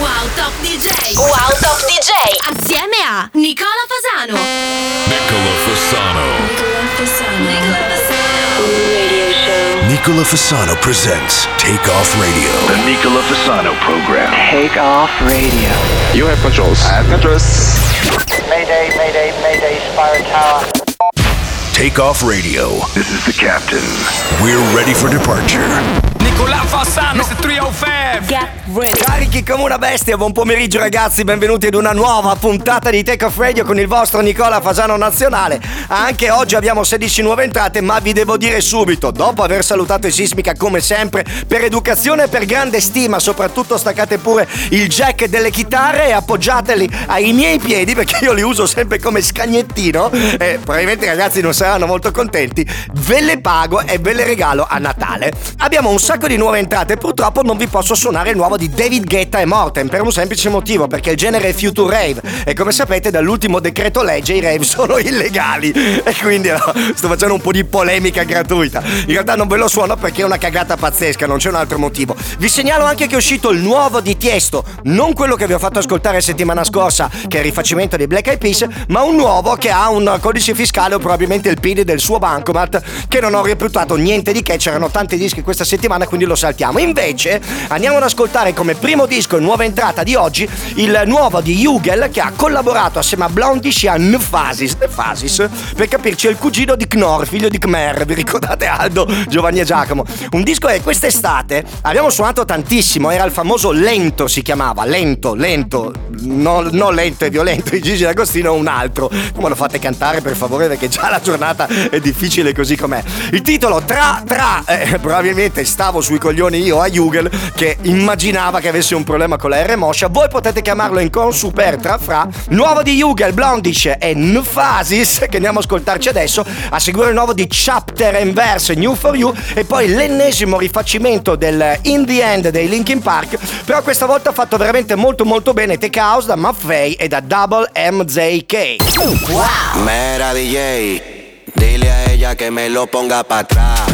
Wow Top DJ. Wow Top DJ. Assieme a Nicola Fasano. Nicola Fasano. Nicola Fasano. Nicola Fasano. Radio show. Nicola Fasano presents Take Off Radio. The Nicola Fasano program. Take off radio. You have controls. I have controls. Mayday, mayday, mayday, Spire Tower. Take Off Radio. This is the captain. We're ready for departure. Nicola Fassano, Mr. 305. Get ready. Carichi come una bestia, buon pomeriggio ragazzi, benvenuti ad una nuova puntata di Take Off Radio con il vostro Nicola Fasano Nazionale. Anche oggi abbiamo 16 nuove entrate, ma vi devo dire subito, dopo aver salutato i Sismica come sempre, per educazione e per grande stima, soprattutto staccate pure il jack delle chitarre e appoggiateli ai miei piedi, perché io li uso sempre come scagnettino, e probabilmente i ragazzi non saranno molto contenti, ve le pago e ve le regalo a Natale. Abbiamo un sacco di nuove entrate, purtroppo non vi posso suonare il nuovo di David Guetta e Morten per un semplice motivo, perché il genere è Future Rave e come sapete dall'ultimo decreto legge i rave sono illegali e quindi no, sto facendo un po' di polemica gratuita. In realtà non ve lo suono perché è una cagata pazzesca, non c'è un altro motivo. Vi segnalo anche che è uscito il nuovo di Tiesto, non quello che vi ho fatto ascoltare settimana scorsa, che è il rifacimento dei Black Eyed Peas, ma un nuovo che ha un codice fiscale o probabilmente il PIN del suo bancomat, che non ho reputato niente di che, c'erano tanti dischi questa settimana, quindi lo saltiamo. Invece andiamo ad ascoltare come primo disco e nuova entrata di oggi il nuovo di Hugel che ha collaborato assieme a Blondish e a Nfasis, Nfasis, per capirci è il cugino di Knorr, figlio di Khmer, vi ricordate Aldo, Giovanni e Giacomo? Un disco che quest'estate abbiamo suonato tantissimo, era il famoso Lento si chiamava, Lento, Lento, non no lento e violento di Gigi D'Agostino, un altro. Come lo fate cantare per favore perché già la giornata è difficile così com'è. Il titolo Tra Tra, eh, probabilmente stavo sui coglioni io a Jugel che immaginava che avesse un problema con la R moscia, voi potete chiamarlo in con super tra fra. Nuovo di Jugel, Blondish e Nfasis che andiamo a ascoltarci adesso, a seguire il nuovo di Chapter and Verse New for You e poi l'ennesimo rifacimento del In the End dei Linkin Park, però questa volta fatto veramente molto molto bene Tech House da Maffei e da Double MJK. Mera DJ, dile a ella que me lo ponga pa' atrás.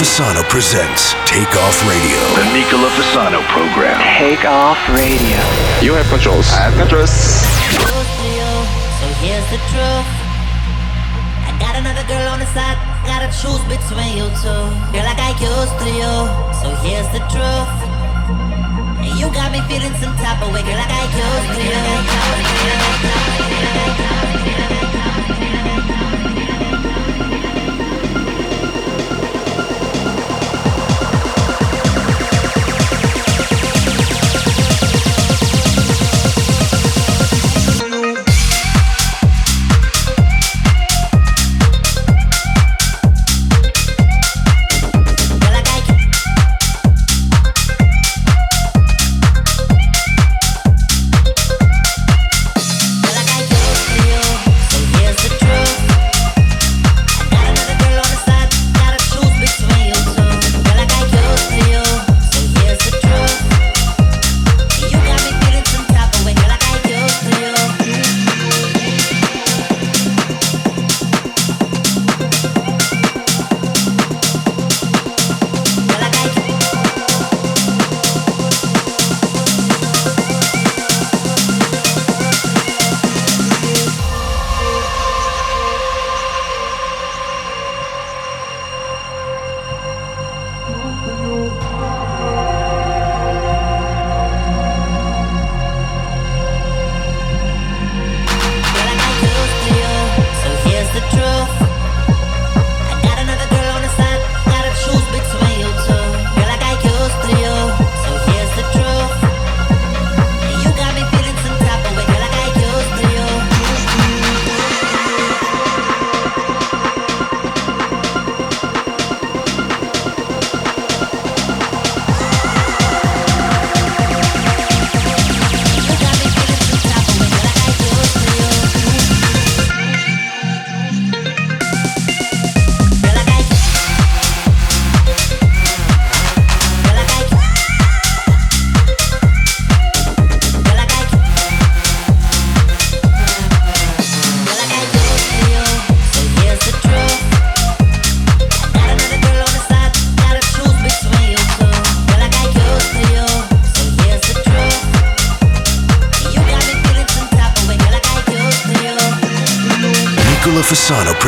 Fasano presents Take Off Radio. The Nicola Fasano program. Take off radio. You have controls. I have controls. So here's the truth. I got another girl on the side. Gotta choose between you two. You're like I used to you. So here's the truth. And you got me feeling some type of way, girl, like I used to you.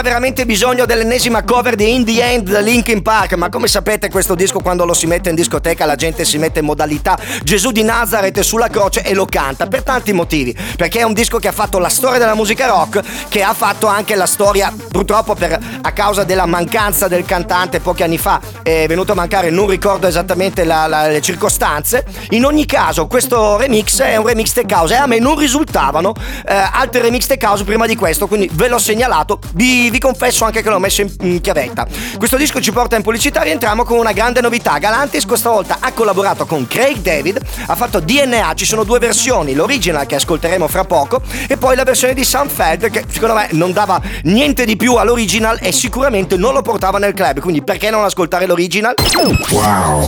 C'era veramente bisogno dell'ennesima cover di In the End da Linkin Park, ma come sapete questo disco quando lo si mette in discoteca la gente si mette in modalità Gesù di Nazareth sulla croce e lo canta per tanti motivi, perché è un disco che ha fatto la storia della musica rock, che ha fatto anche la storia purtroppo per, a causa della mancanza del cantante pochi anni fa è venuto a mancare, non ricordo esattamente la- la- le circostanze. In ogni caso questo remix è un remix tech house e a me non risultavano eh, altri remix tech house prima di questo, quindi ve l'ho segnalato. Vi, vi confesso anche che l'ho messo in, chiavetta. Questo disco ci porta in pubblicità, rientriamo con una grande novità. Galantis questa volta ha collaborato con Craig David, ha fatto DNA, ci sono due versioni, l'original che ascolteremo fra poco e poi la versione di Sunfeld che secondo me non dava niente di più all'original e sicuramente non lo portava nel club, quindi perché non ascoltare l'original? Wow.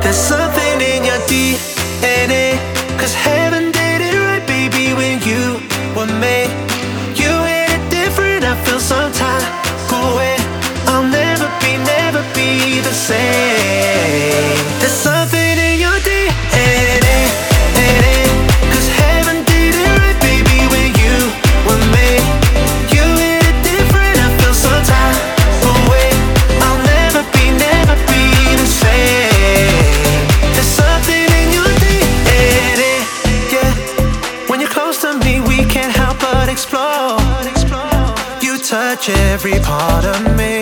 There's something in your DNA. Cause heaven did it right, baby, when you were made. You hit it different, I feel some type of way. I'll never be, never be the same. There's something touch every part of me.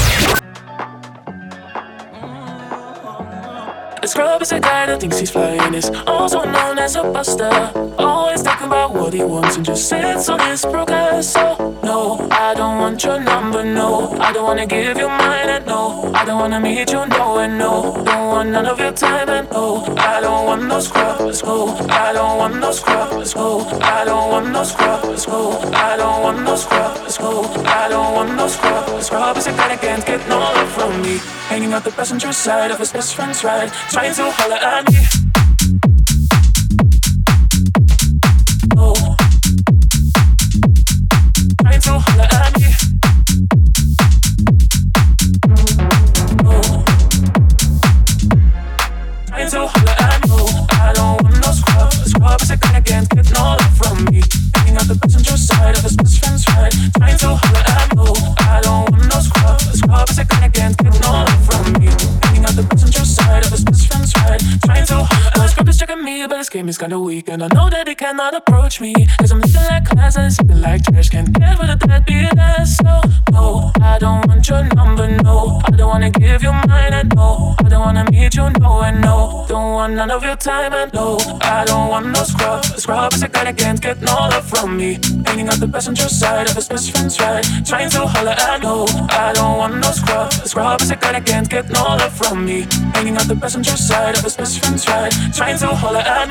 Scrub is a guy that thinks he's flying, is also known as a buster. Always thinking about what he wants and just sits on his progress. So, no, I don't want your number, no. I don't wanna give you mine, and no. I don't wanna meet you, no, and no. Don't want none of your time, and no. I don't want no scrub, let's. I don't want no scrub, let's. I don't want no scrub, let's. I don't want no scrub, let's. I don't want no scrub. Scrub is a guy that can't get no love from me. Hanging out the passenger side of his best friend's ride. Trying to holler at me. Oh. Trying to holler at me. Checking me, but his game is kinda weak. And I know that he cannot approach me. Cause I'm looking like class and sipping like trash. Can't get with a deadbeat ass. So, no, I don't want your number, no. I don't wanna give you mine, and no. I don't wanna meet you, no, and no. Don't want none of your time, and no. I don't want no scrub. Scrub is a guy that can't get no love from me. Hanging out the passenger side of his best friend's ride. Trying to holler at no. I don't want no scrub. Scrub is a guy that can't get no love from me. Hanging out the passenger side of his best friend's ride. Trying to holler at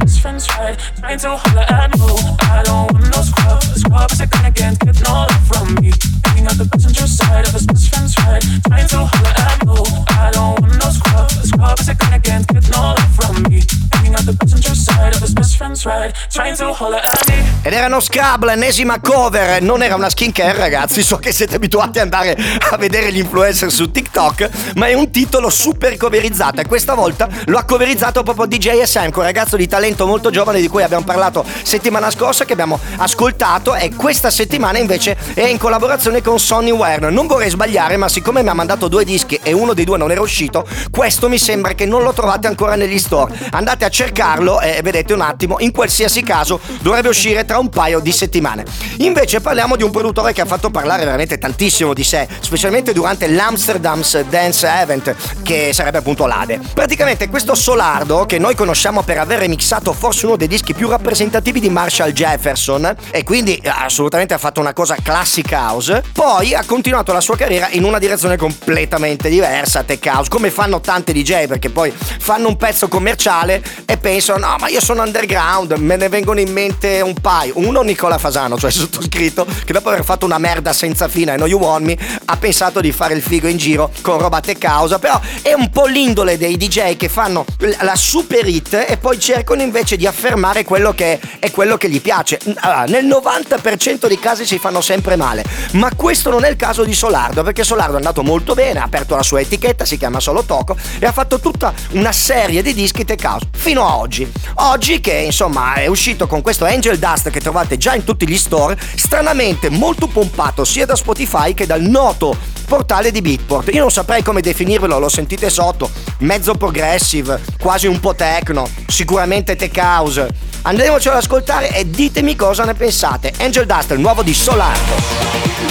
friend's ride. Trying to holler at no. I don't want no scrub. Scrub is a Ed erano Scrub, l'ennesima cover, non era una skincare ragazzi, so che siete abituati ad andare a vedere gli influencer su TikTok, ma è un titolo super coverizzato e questa volta lo ha coverizzato proprio DJ SM, un ragazzo di talento molto giovane di cui abbiamo parlato settimana scorsa, che abbiamo ascoltato. E questa settimana invece è in collaborazione con Sonny Werner. Non vorrei sbagliare, ma siccome mi ha mandato due dischi e uno dei due non era uscito, questo mi sembra che non lo trovate ancora negli store. Andate a cercarlo e vedete un attimo, in qualsiasi caso dovrebbe uscire tra un paio di settimane. Invece parliamo di un produttore che ha fatto parlare veramente tantissimo di sé, specialmente durante l'Amsterdam's Dance Event, che sarebbe appunto l'Ade. Praticamente questo Solardo, che noi conosciamo per aver remixato forse uno dei dischi più rappresentativi di Marshall Jefferson, e quindi assolutamente ha fatto una cosa classic house, poi ha continuato la sua carriera in una direzione completamente diversa, tech house, come fanno tante DJ, perché poi fanno un pezzo commerciale e pensano, no, ma io sono underground, me ne vengono in mente un paio. Uno Nicola Fasano, cioè sottoscritto, che dopo aver fatto una merda senza fine a No You Want Me, ha pensato di fare il figo in giro con roba tech house, però è un po' l'indole dei DJ che fanno la super hit e poi cercano invece di affermare quello che è quello che gli piace. Nel 90% dei casi si fanno sempre male, ma questo non è il caso di Solardo, perché Solardo è andato molto bene, ha aperto la sua etichetta, si chiama Solo Toco e ha fatto tutta una serie di dischi tech house fino a oggi. Oggi che insomma è uscito con questo Angel Dust che trovate già in tutti gli store, stranamente molto pompato sia da Spotify che dal noto portale di Beatport. Io non saprei come definirvelo, lo sentite sotto, mezzo progressive, quasi un po' techno, sicuramente tech house. Andremocelo ad ascoltare e ditemi cosa ne pensate. Angel Dust, il nuovo di Solardo.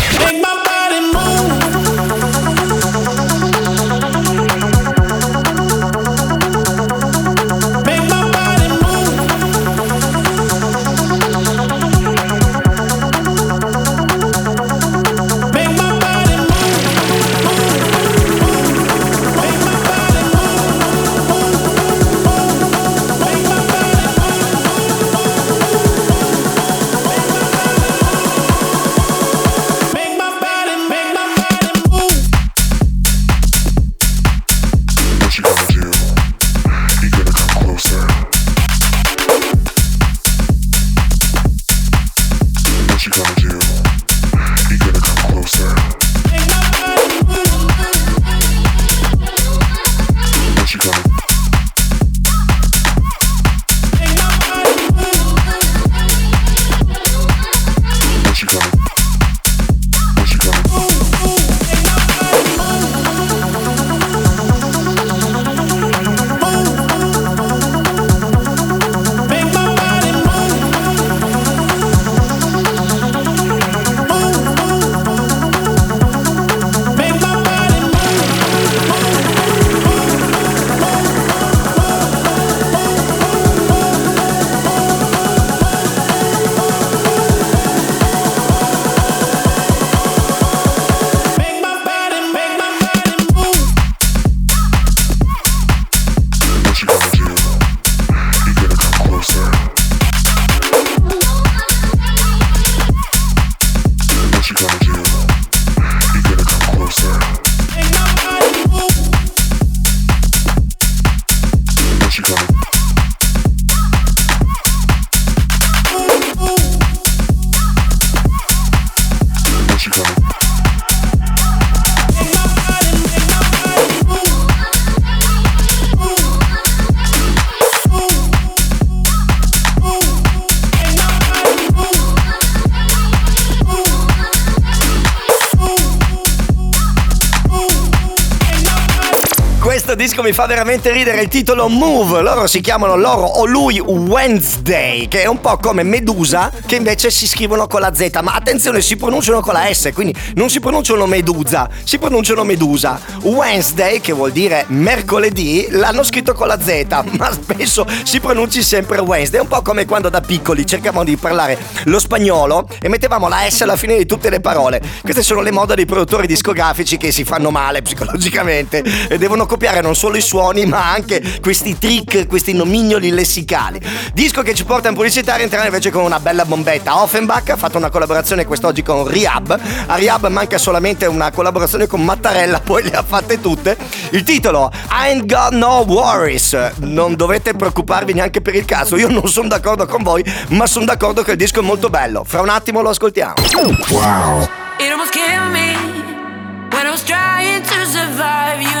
mi fa veramente ridere il titolo Move. Loro si chiamano loro o lui Wednesday, che è un po' come Medusa, che invece si scrivono con la Z. Ma attenzione, si pronunciano con la S, quindi non si pronunciano Medusa, si pronunciano Medusa. Wednesday, che vuol dire mercoledì, l'hanno scritto con la Z, ma spesso si pronunci sempre Wednesday. È un po' come quando da piccoli cercavamo di parlare lo spagnolo e mettevamo la S alla fine di tutte le parole. Queste sono le mode dei produttori discografici che si fanno male psicologicamente e devono copiare non solo i i suoni, ma anche questi trick, questi nomignoli lessicali. Disco che ci porta in pubblicità e entrare invece con una bella bombetta. Offenbach ha fatto una collaborazione quest'oggi con Riab. A Riab manca solamente una collaborazione con Mattarella, poi le ha fatte tutte. Il titolo I Ain't Got No Worries. Non dovete preoccuparvi neanche per il caso. Io non sono d'accordo con voi, ma sono d'accordo che il disco è molto bello. Fra un attimo lo ascoltiamo. Wow. It almost killed me when I was trying to survive you.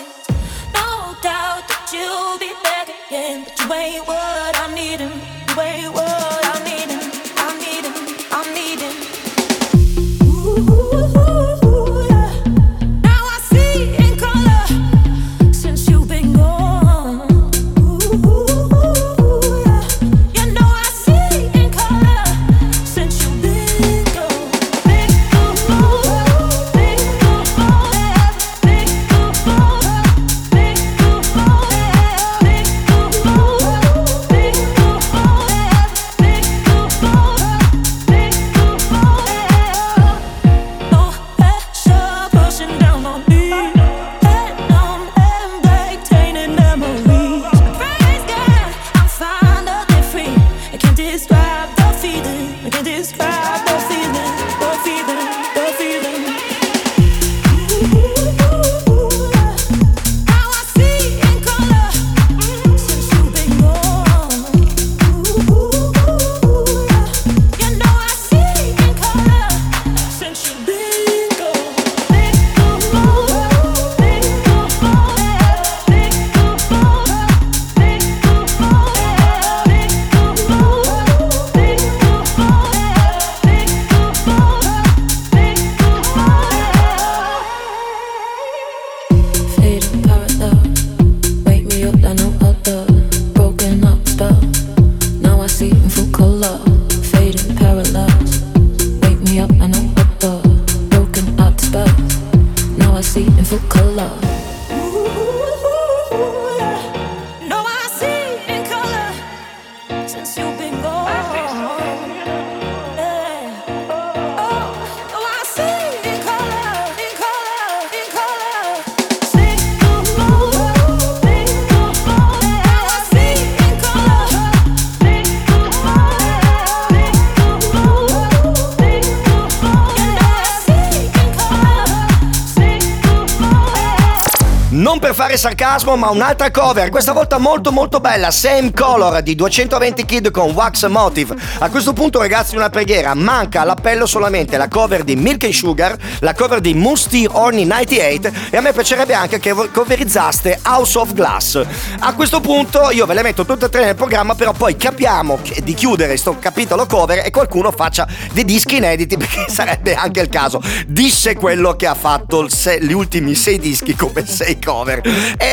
sarcasmo, ma un'altra cover, questa volta molto molto bella, Same Color di 220 Kid con Wax Motive. A questo punto ragazzi una preghiera, manca all'appello solamente la cover di Milk and Sugar, la cover di Musty Horny 98 e a me piacerebbe anche che coverizzaste House of Glass. A questo punto io ve le metto tutte e tre nel programma, però poi capiamo di chiudere sto capitolo cover e qualcuno faccia dei dischi inediti perché sarebbe anche il caso. Disse quello che ha fatto se- gli ultimi sei dischi come sei cover.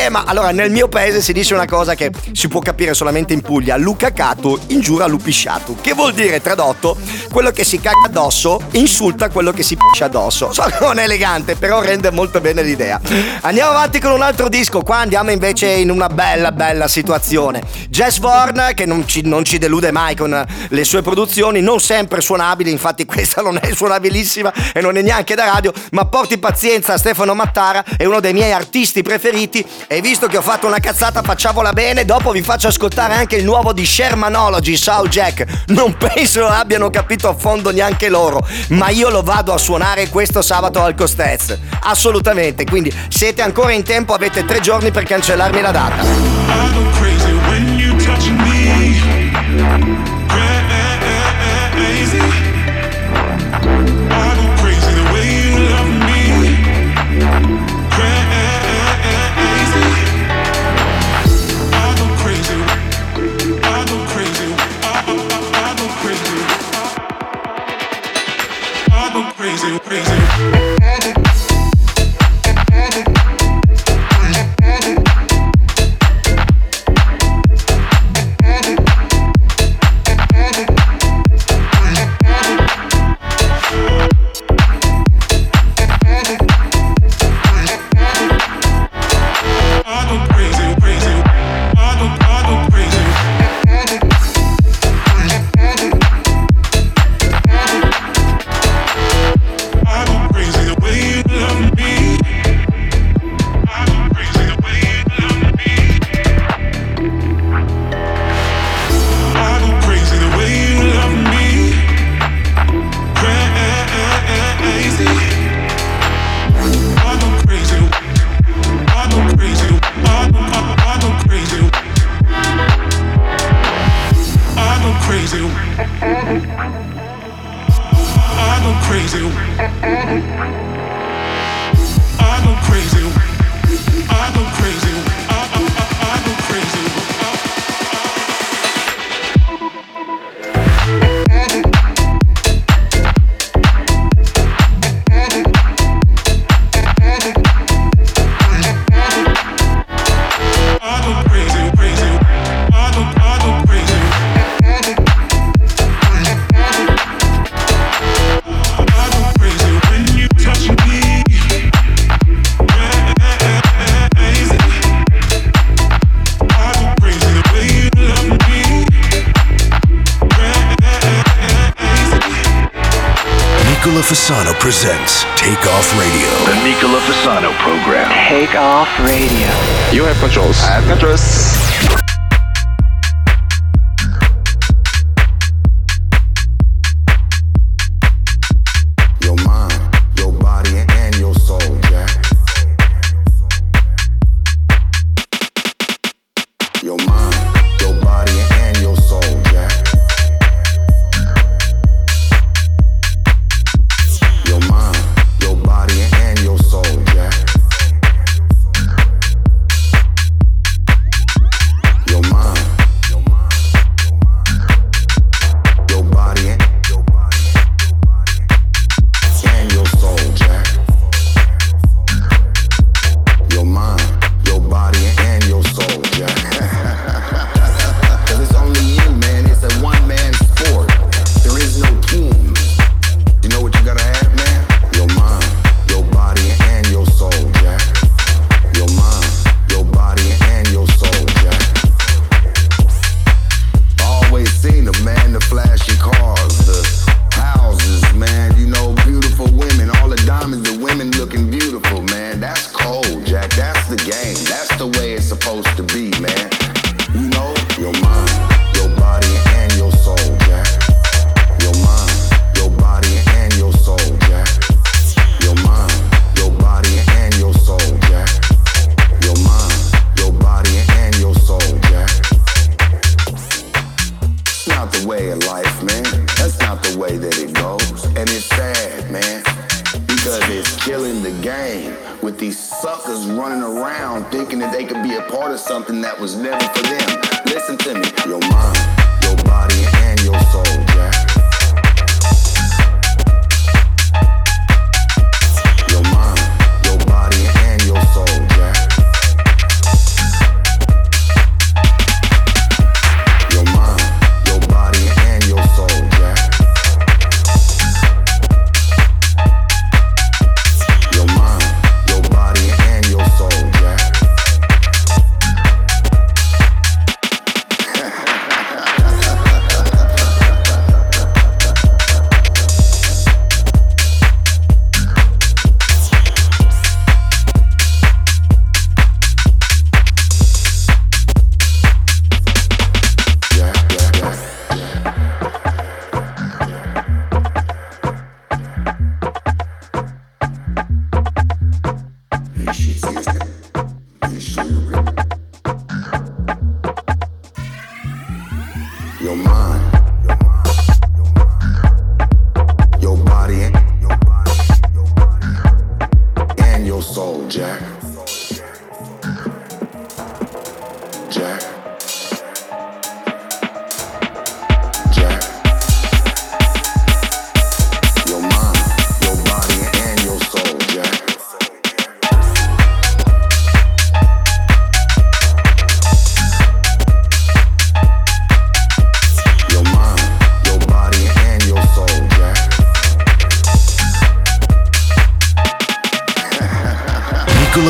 Eh, ma allora nel mio paese si dice una cosa che si può capire solamente in Puglia: Luca Cato ingiura Lupisciatu. Che vuol dire tradotto? Quello che si caga addosso insulta quello che si piscia addosso. So che non è elegante, però rende molto bene l'idea. Andiamo avanti con un altro disco. Qua andiamo invece in una bella, bella situazione. Jess Vorn, che non ci, non ci delude mai con le sue produzioni, non sempre suonabili. Infatti, questa non è suonabilissima e non è neanche da radio. Ma porti pazienza a Stefano Mattara, è uno dei miei artisti preferiti. E visto che ho fatto una cazzata, facciamola bene. Dopo vi faccio ascoltare anche il nuovo di Shermanology, Soul Jack. Non penso abbiano capito a fondo neanche loro, ma io lo vado a suonare questo sabato al Costez. Assolutamente. Quindi siete ancora in tempo, avete tre giorni per cancellarmi la data. I go crazy when you touch me.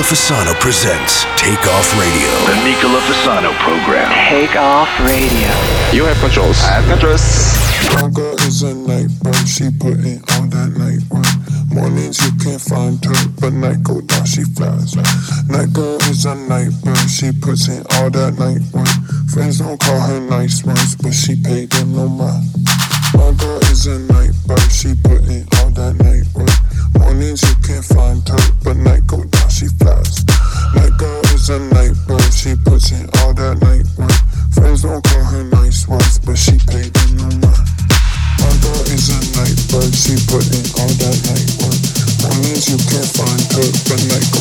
Fasano presents Take Off Radio. The Nicola Fasano program. Take off radio. You have controls. I have controls. My girl is a night bird, she put in all that night work. Mornings you can't find her, but night go down, she flies. Night girl is a night bird, she puts in all that night work. Friends don't call her nice ones, but she paid them no mind. My girl is a night bird, she put in all that night work. Mornings you can't find her, but night go down, she flies. Night girl is a night bird, she puts in all that night work. Friends don't call her nice ones, but she paid them no mind. My girl is a night bird, she put in all that night work. Mornings you can't find her, but night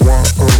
One.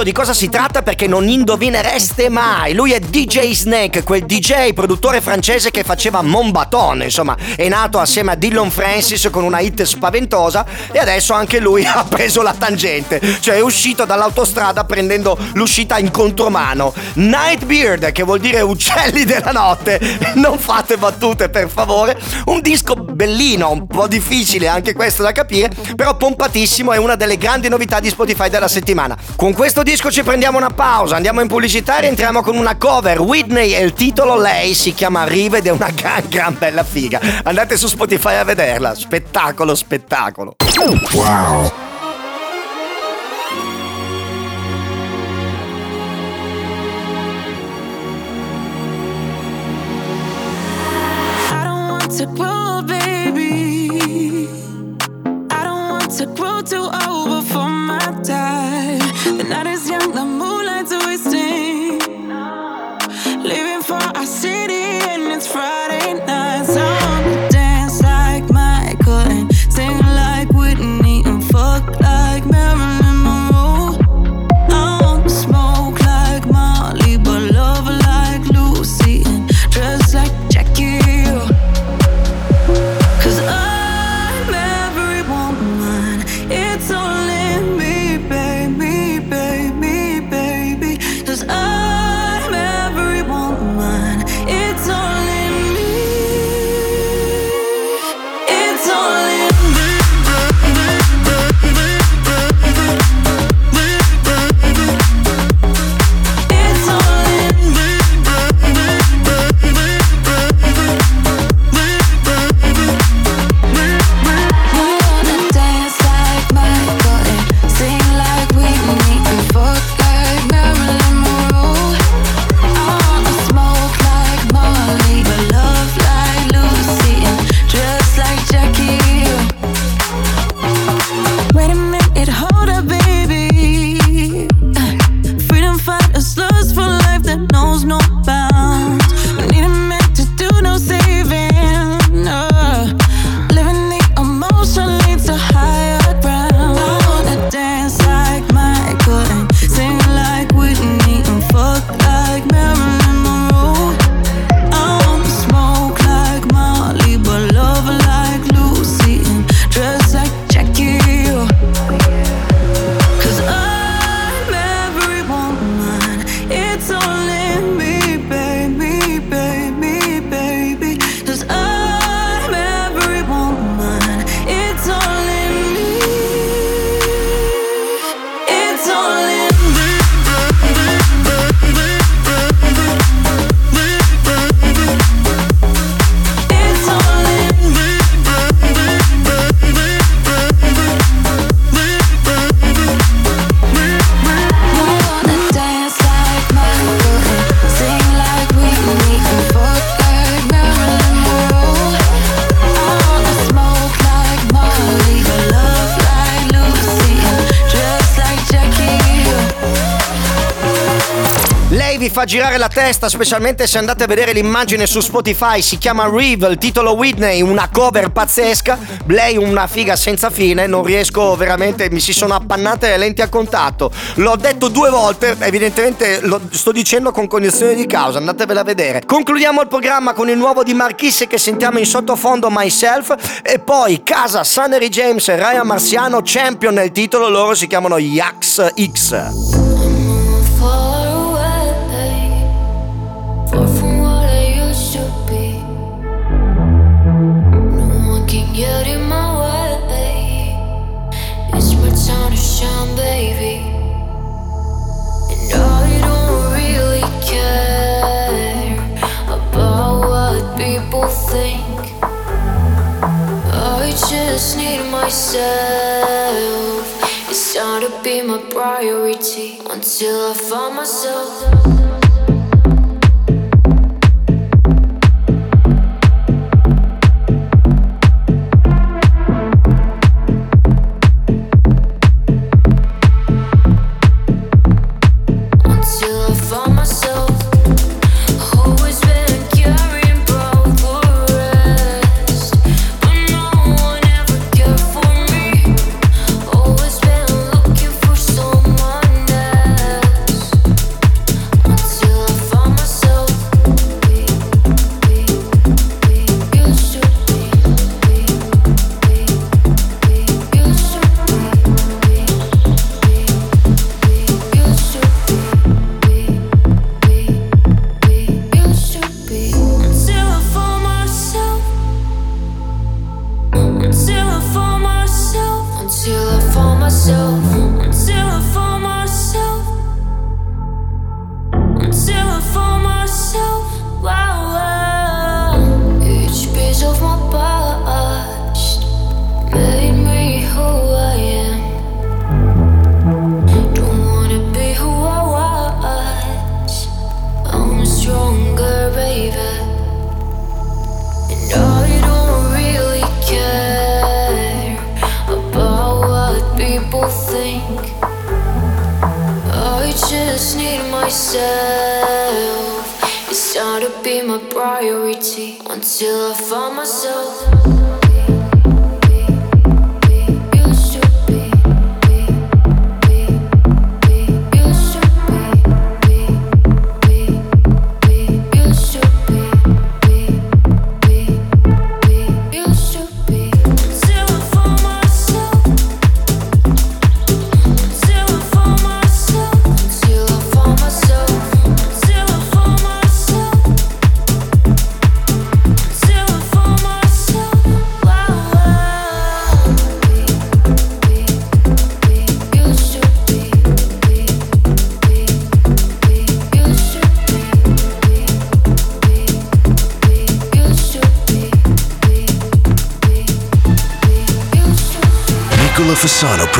Subito di cosa si tratta perché non indovinereste mai. Lui è DJ Snake, quel DJ produttore francese che faceva Mon Baton, insomma, è nato assieme a Dillon Francis con una hit spaventosa e adesso anche lui ha preso la tangente, cioè è uscito dall'autostrada prendendo l'uscita in contromano. Nightbeard, che vuol dire uccelli della notte, non fate battute per favore, un disco bellino, un po' difficile anche questo da capire, però pompatissimo, è una delle grandi novità di Spotify della settimana. Con questo disco ci prendiamo una pausa, andiamo in pubblicità e rientriamo con una cover. Whitney e il titolo Lei si chiama Rive ed è una gran gran bella figa. Andate su Spotify a vederla, spettacolo, spettacolo. Wow. To grow, baby. I don't want to grow too old fa girare la testa, specialmente se andate a vedere l'immagine su Spotify. Si chiama Reeve, il titolo Whitney, una cover pazzesca. Lei una figa senza fine. Non riesco veramente, mi si sono appannate le lenti a contatto. L'ho detto due volte, evidentemente lo sto dicendo con cognizione di causa. Andatevela a vedere. Concludiamo il programma con il nuovo di Marchisse che sentiamo in sottofondo Myself. E poi Casa, Sunnery James e Ryan Marciano, champion nel titolo. Loro si chiamano Yax X. just need myself. It's time to be my priority until I find myself.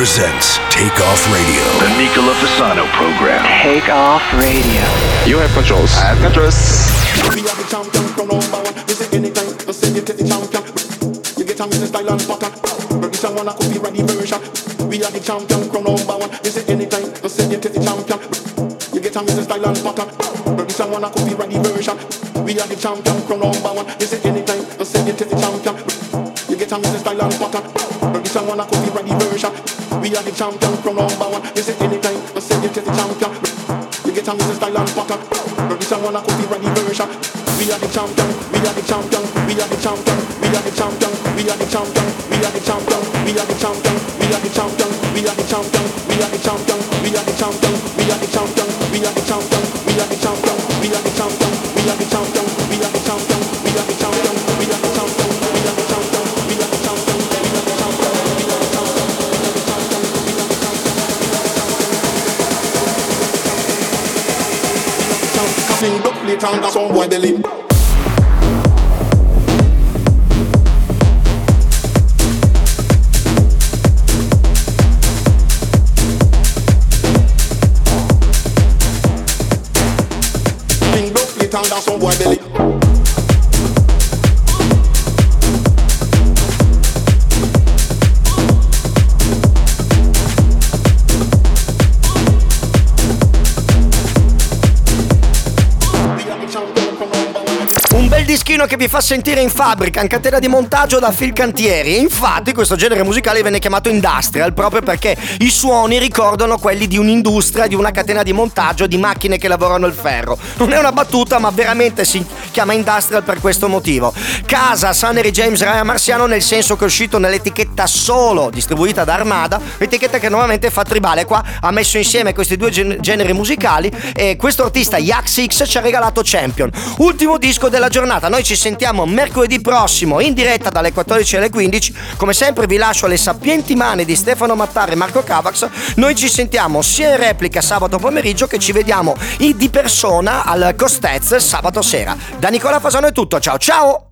Presents Take Off Radio. The Nicola Fasano program. Take off radio. You have controls. I have controls. We are the champion, crown number one. You say anytime, you say you the champion. You get a style and pattern. This wanna copyright the version. We are the champion, crown number one. You say anytime, you say you the champion. You get a music style and pattern. This one wanna copyright the version. We are the champion, crown number one. I could be version. We are the champion. down and some boy they leap. Down, some boy belly. Che vi fa sentire in fabbrica, in catena di montaggio da Phil Cantieri. Infatti questo genere musicale viene chiamato industrial proprio perché i suoni ricordano quelli di un'industria, di una catena di montaggio di macchine che lavorano il ferro. Non è una battuta, ma veramente si chiama industrial per questo motivo. Casa Sunnery James Ryan Marciano nel senso che è uscito nell'etichetta solo distribuita da Armada, etichetta che nuovamente fa tribale. Qua ha messo insieme questi due gen- generi musicali e questo artista Yax X ci ha regalato Champion. Ultimo disco della giornata. Noi ci sentiamo mercoledì prossimo in diretta dalle 14 alle 15. Come sempre vi lascio alle sapienti mani di Stefano Mattare e Marco Cavax. Noi ci sentiamo sia in replica sabato pomeriggio che ci vediamo di persona al Costez sabato sera. Da Nicola Fasano è tutto. Ciao ciao!